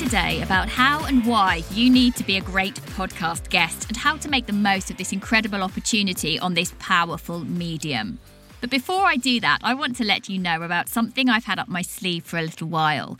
Today about how and why you need to be a great podcast guest and how to make the most of this incredible opportunity on this powerful medium. But before I do that, I want to let you know about something I've had up my sleeve for a little while.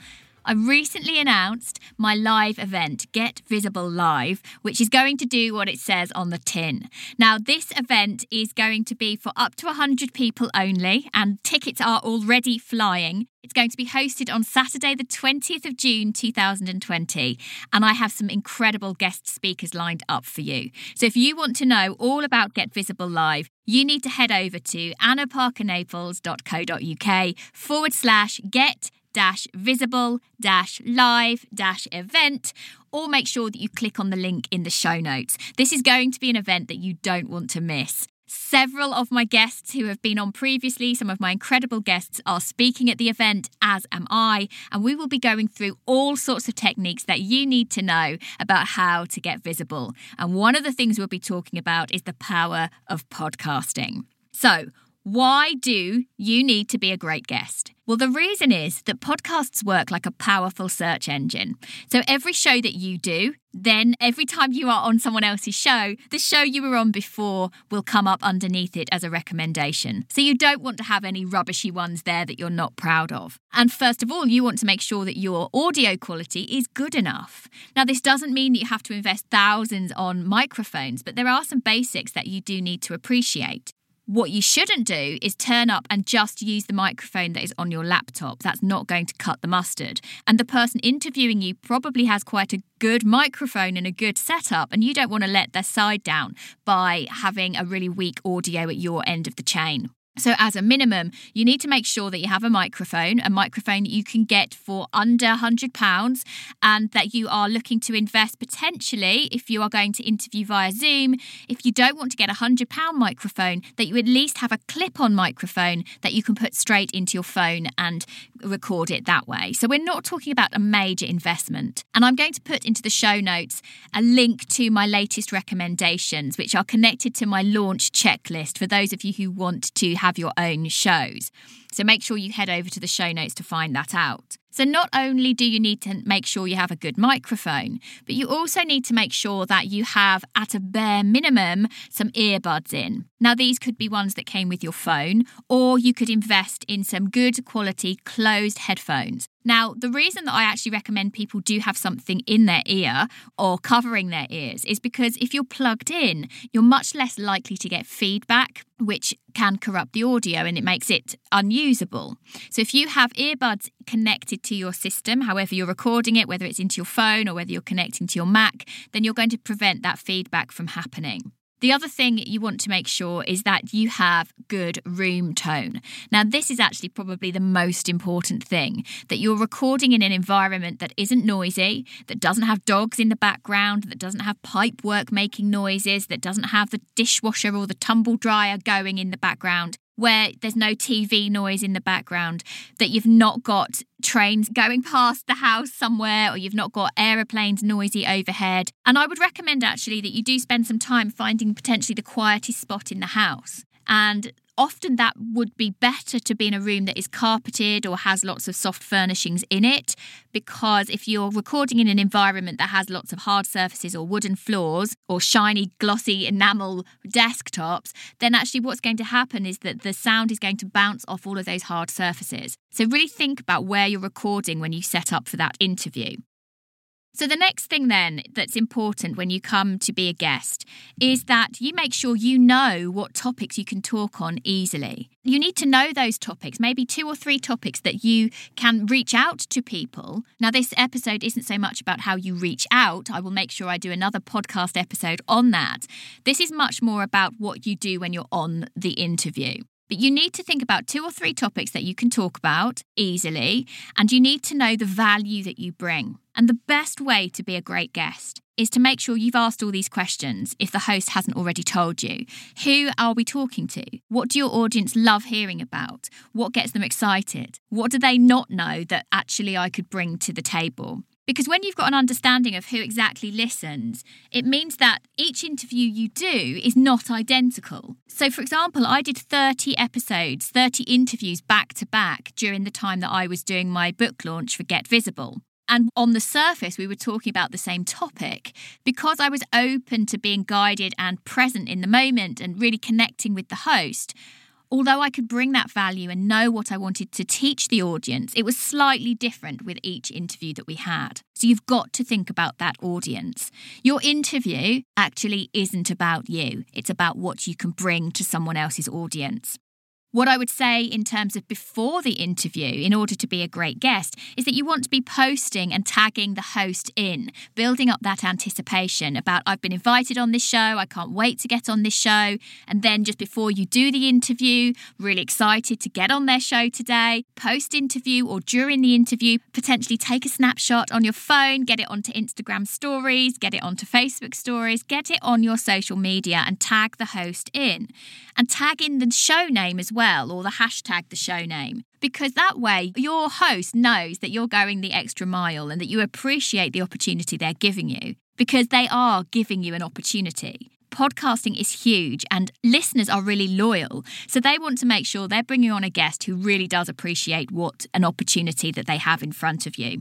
I recently announced my live event, Get Visible Live, which is going to do what it says on the tin. Now, this event is going to be for up to 100 people only, and tickets are already flying. It's going to be hosted on Saturday, the 20th of June 2020, and I have some incredible guest speakers lined up for you. So, if you want to know all about Get Visible Live, you need to head over to annaparkernaples.co.uk forward slash get dash visible dash live dash event or make sure that you click on the link in the show notes. This is going to be an event that you don't want to miss. Several of my guests who have been on previously, some of my incredible guests, are speaking at the event, as am I, and we will be going through all sorts of techniques that you need to know about how to get visible. And one of the things we'll be talking about is the power of podcasting. So, why do you need to be a great guest? Well, the reason is that podcasts work like a powerful search engine. So every show that you do, then every time you are on someone else's show, the show you were on before will come up underneath it as a recommendation. So you don't want to have any rubbishy ones there that you're not proud of. And first of all, you want to make sure that your audio quality is good enough. Now, this doesn't mean that you have to invest thousands on microphones, but there are some basics that you do need to appreciate. What you shouldn't do is turn up and just use the microphone that is on your laptop. That's not going to cut the mustard. And the person interviewing you probably has quite a good microphone and a good setup, and you don't want to let their side down by having a really weak audio at your end of the chain. So, as a minimum, you need to make sure that you have a microphone, a microphone that you can get for under £100, and that you are looking to invest potentially if you are going to interview via Zoom. If you don't want to get a £100 microphone, that you at least have a clip on microphone that you can put straight into your phone and record it that way. So, we're not talking about a major investment. And I'm going to put into the show notes a link to my latest recommendations, which are connected to my launch checklist for those of you who want to have your own shows. So make sure you head over to the show notes to find that out. So, not only do you need to make sure you have a good microphone, but you also need to make sure that you have, at a bare minimum, some earbuds in. Now, these could be ones that came with your phone, or you could invest in some good quality closed headphones. Now, the reason that I actually recommend people do have something in their ear or covering their ears is because if you're plugged in, you're much less likely to get feedback, which can corrupt the audio and it makes it unusable. So, if you have earbuds connected to your system, however you're recording it, whether it's into your phone or whether you're connecting to your Mac, then you're going to prevent that feedback from happening. The other thing you want to make sure is that you have good room tone. Now, this is actually probably the most important thing that you're recording in an environment that isn't noisy, that doesn't have dogs in the background, that doesn't have pipe work making noises, that doesn't have the dishwasher or the tumble dryer going in the background where there's no TV noise in the background, that you've not got trains going past the house somewhere, or you've not got aeroplanes noisy overhead. And I would recommend actually that you do spend some time finding potentially the quietest spot in the house. And often that would be better to be in a room that is carpeted or has lots of soft furnishings in it because if you're recording in an environment that has lots of hard surfaces or wooden floors or shiny glossy enamel desktops then actually what's going to happen is that the sound is going to bounce off all of those hard surfaces. So really think about where you're recording when you set up for that interview so, the next thing then that's important when you come to be a guest is that you make sure you know what topics you can talk on easily. You need to know those topics, maybe two or three topics that you can reach out to people. Now, this episode isn't so much about how you reach out. I will make sure I do another podcast episode on that. This is much more about what you do when you're on the interview. But you need to think about two or three topics that you can talk about easily, and you need to know the value that you bring. And the best way to be a great guest is to make sure you've asked all these questions if the host hasn't already told you. Who are we talking to? What do your audience love hearing about? What gets them excited? What do they not know that actually I could bring to the table? Because when you've got an understanding of who exactly listens, it means that each interview you do is not identical. So, for example, I did 30 episodes, 30 interviews back to back during the time that I was doing my book launch for Get Visible. And on the surface, we were talking about the same topic. Because I was open to being guided and present in the moment and really connecting with the host, although I could bring that value and know what I wanted to teach the audience, it was slightly different with each interview that we had. So you've got to think about that audience. Your interview actually isn't about you, it's about what you can bring to someone else's audience. What I would say in terms of before the interview, in order to be a great guest, is that you want to be posting and tagging the host in, building up that anticipation about, I've been invited on this show, I can't wait to get on this show. And then just before you do the interview, really excited to get on their show today, post interview or during the interview, potentially take a snapshot on your phone, get it onto Instagram stories, get it onto Facebook stories, get it on your social media and tag the host in. And tag in the show name as well well or the hashtag the show name because that way your host knows that you're going the extra mile and that you appreciate the opportunity they're giving you because they are giving you an opportunity. Podcasting is huge and listeners are really loyal. So they want to make sure they're bringing on a guest who really does appreciate what an opportunity that they have in front of you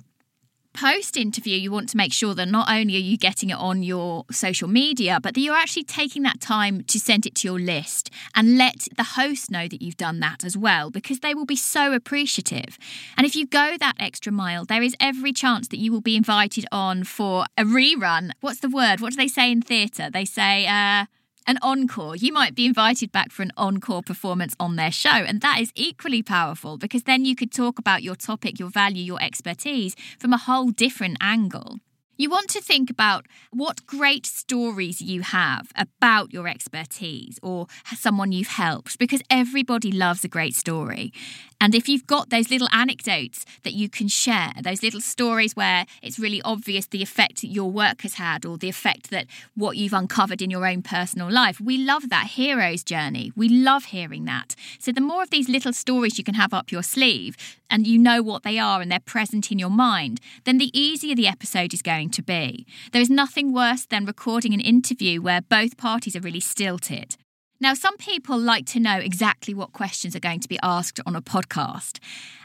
post interview, you want to make sure that not only are you getting it on your social media, but that you're actually taking that time to send it to your list and let the host know that you've done that as well, because they will be so appreciative. And if you go that extra mile, there is every chance that you will be invited on for a rerun. What's the word? What do they say in theatre? They say, uh, an encore. You might be invited back for an encore performance on their show. And that is equally powerful because then you could talk about your topic, your value, your expertise from a whole different angle. You want to think about what great stories you have about your expertise or someone you've helped because everybody loves a great story. And if you've got those little anecdotes that you can share, those little stories where it's really obvious the effect that your work has had or the effect that what you've uncovered in your own personal life, we love that hero's journey. We love hearing that. So the more of these little stories you can have up your sleeve and you know what they are and they're present in your mind, then the easier the episode is going to be. There is nothing worse than recording an interview where both parties are really stilted. Now, some people like to know exactly what questions are going to be asked on a podcast.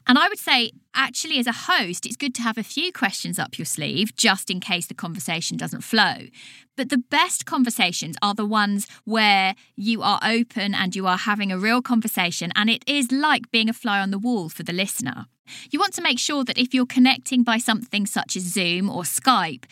And I would say, actually, as a host, it's good to have a few questions up your sleeve just in case the conversation doesn't flow. But the best conversations are the ones where you are open and you are having a real conversation, and it is like being a fly on the wall for the listener. You want to make sure that if you're connecting by something such as Zoom or Skype,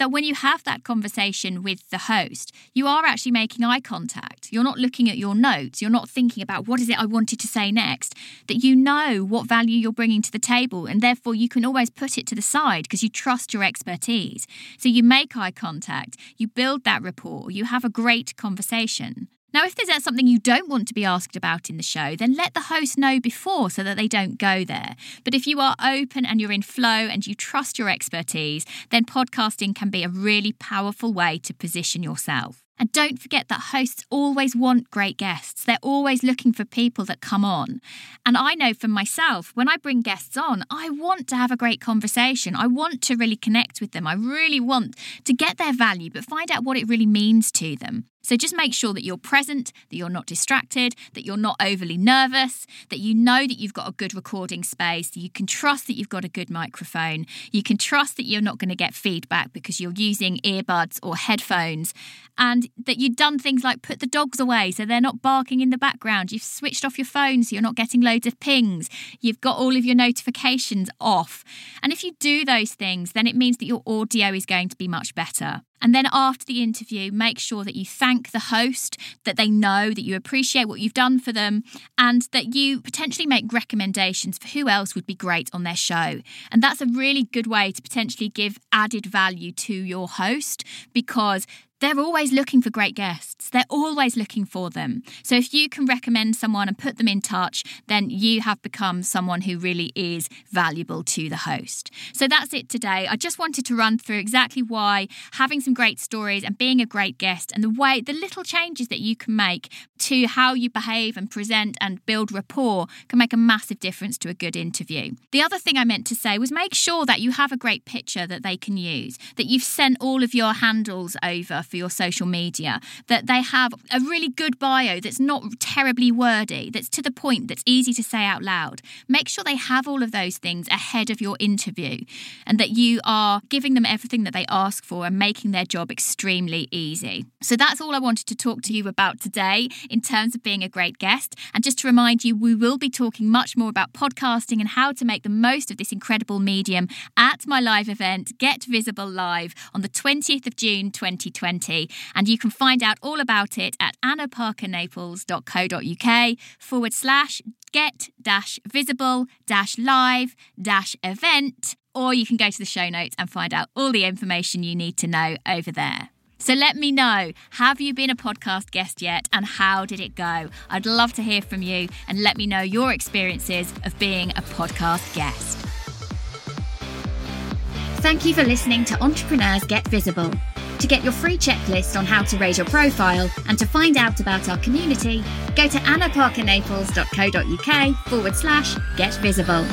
that when you have that conversation with the host, you are actually making eye contact. You're not looking at your notes. You're not thinking about what is it I wanted to say next. That you know what value you're bringing to the table, and therefore you can always put it to the side because you trust your expertise. So you make eye contact, you build that rapport, you have a great conversation. Now, if there's something you don't want to be asked about in the show, then let the host know before so that they don't go there. But if you are open and you're in flow and you trust your expertise, then podcasting can be a really powerful way to position yourself. And don't forget that hosts always want great guests. They're always looking for people that come on. And I know for myself, when I bring guests on, I want to have a great conversation. I want to really connect with them. I really want to get their value, but find out what it really means to them. So just make sure that you're present, that you're not distracted, that you're not overly nervous, that you know that you've got a good recording space, you can trust that you've got a good microphone, you can trust that you're not going to get feedback because you're using earbuds or headphones, and that you've done things like put the dogs away so they're not barking in the background, you've switched off your phone so you're not getting loads of pings, you've got all of your notifications off. And if you do those things, then it means that your audio is going to be much better. And then after the interview, make sure that you thank the host, that they know that you appreciate what you've done for them, and that you potentially make recommendations for who else would be great on their show. And that's a really good way to potentially give added value to your host because they're always looking for great guests. They're always looking for them. So if you can recommend someone and put them in touch, then you have become someone who really is valuable to the host. So that's it today. I just wanted to run through exactly why having some great stories and being a great guest and the way, the little changes that you can make to how you behave and present and build rapport can make a massive difference to a good interview. The other thing I meant to say was make sure that you have a great picture that they can use, that you've sent all of your handles over for your social media, that they have a really good bio that's not terribly wordy, that's to the point, that's easy to say out loud. Make sure they have all of those things ahead of your interview and that you are giving them everything that they ask for and making their job extremely easy. So that's all I wanted to talk to you about today in terms of being a great guest. And just to remind you, we will be talking much more about podcasting and how to make the most of this incredible medium at my live event, Get Visible Live, on the 20th of June 2020. And you can find out all about it at annaparkernaples.co.uk forward slash get dash visible dash live dash event. Or you can go to the show notes and find out all the information you need to know over there. So let me know have you been a podcast guest yet and how did it go? I'd love to hear from you and let me know your experiences of being a podcast guest. Thank you for listening to Entrepreneurs Get Visible. To get your free checklist on how to raise your profile and to find out about our community, go to annaparkernaples.co.uk forward slash get visible.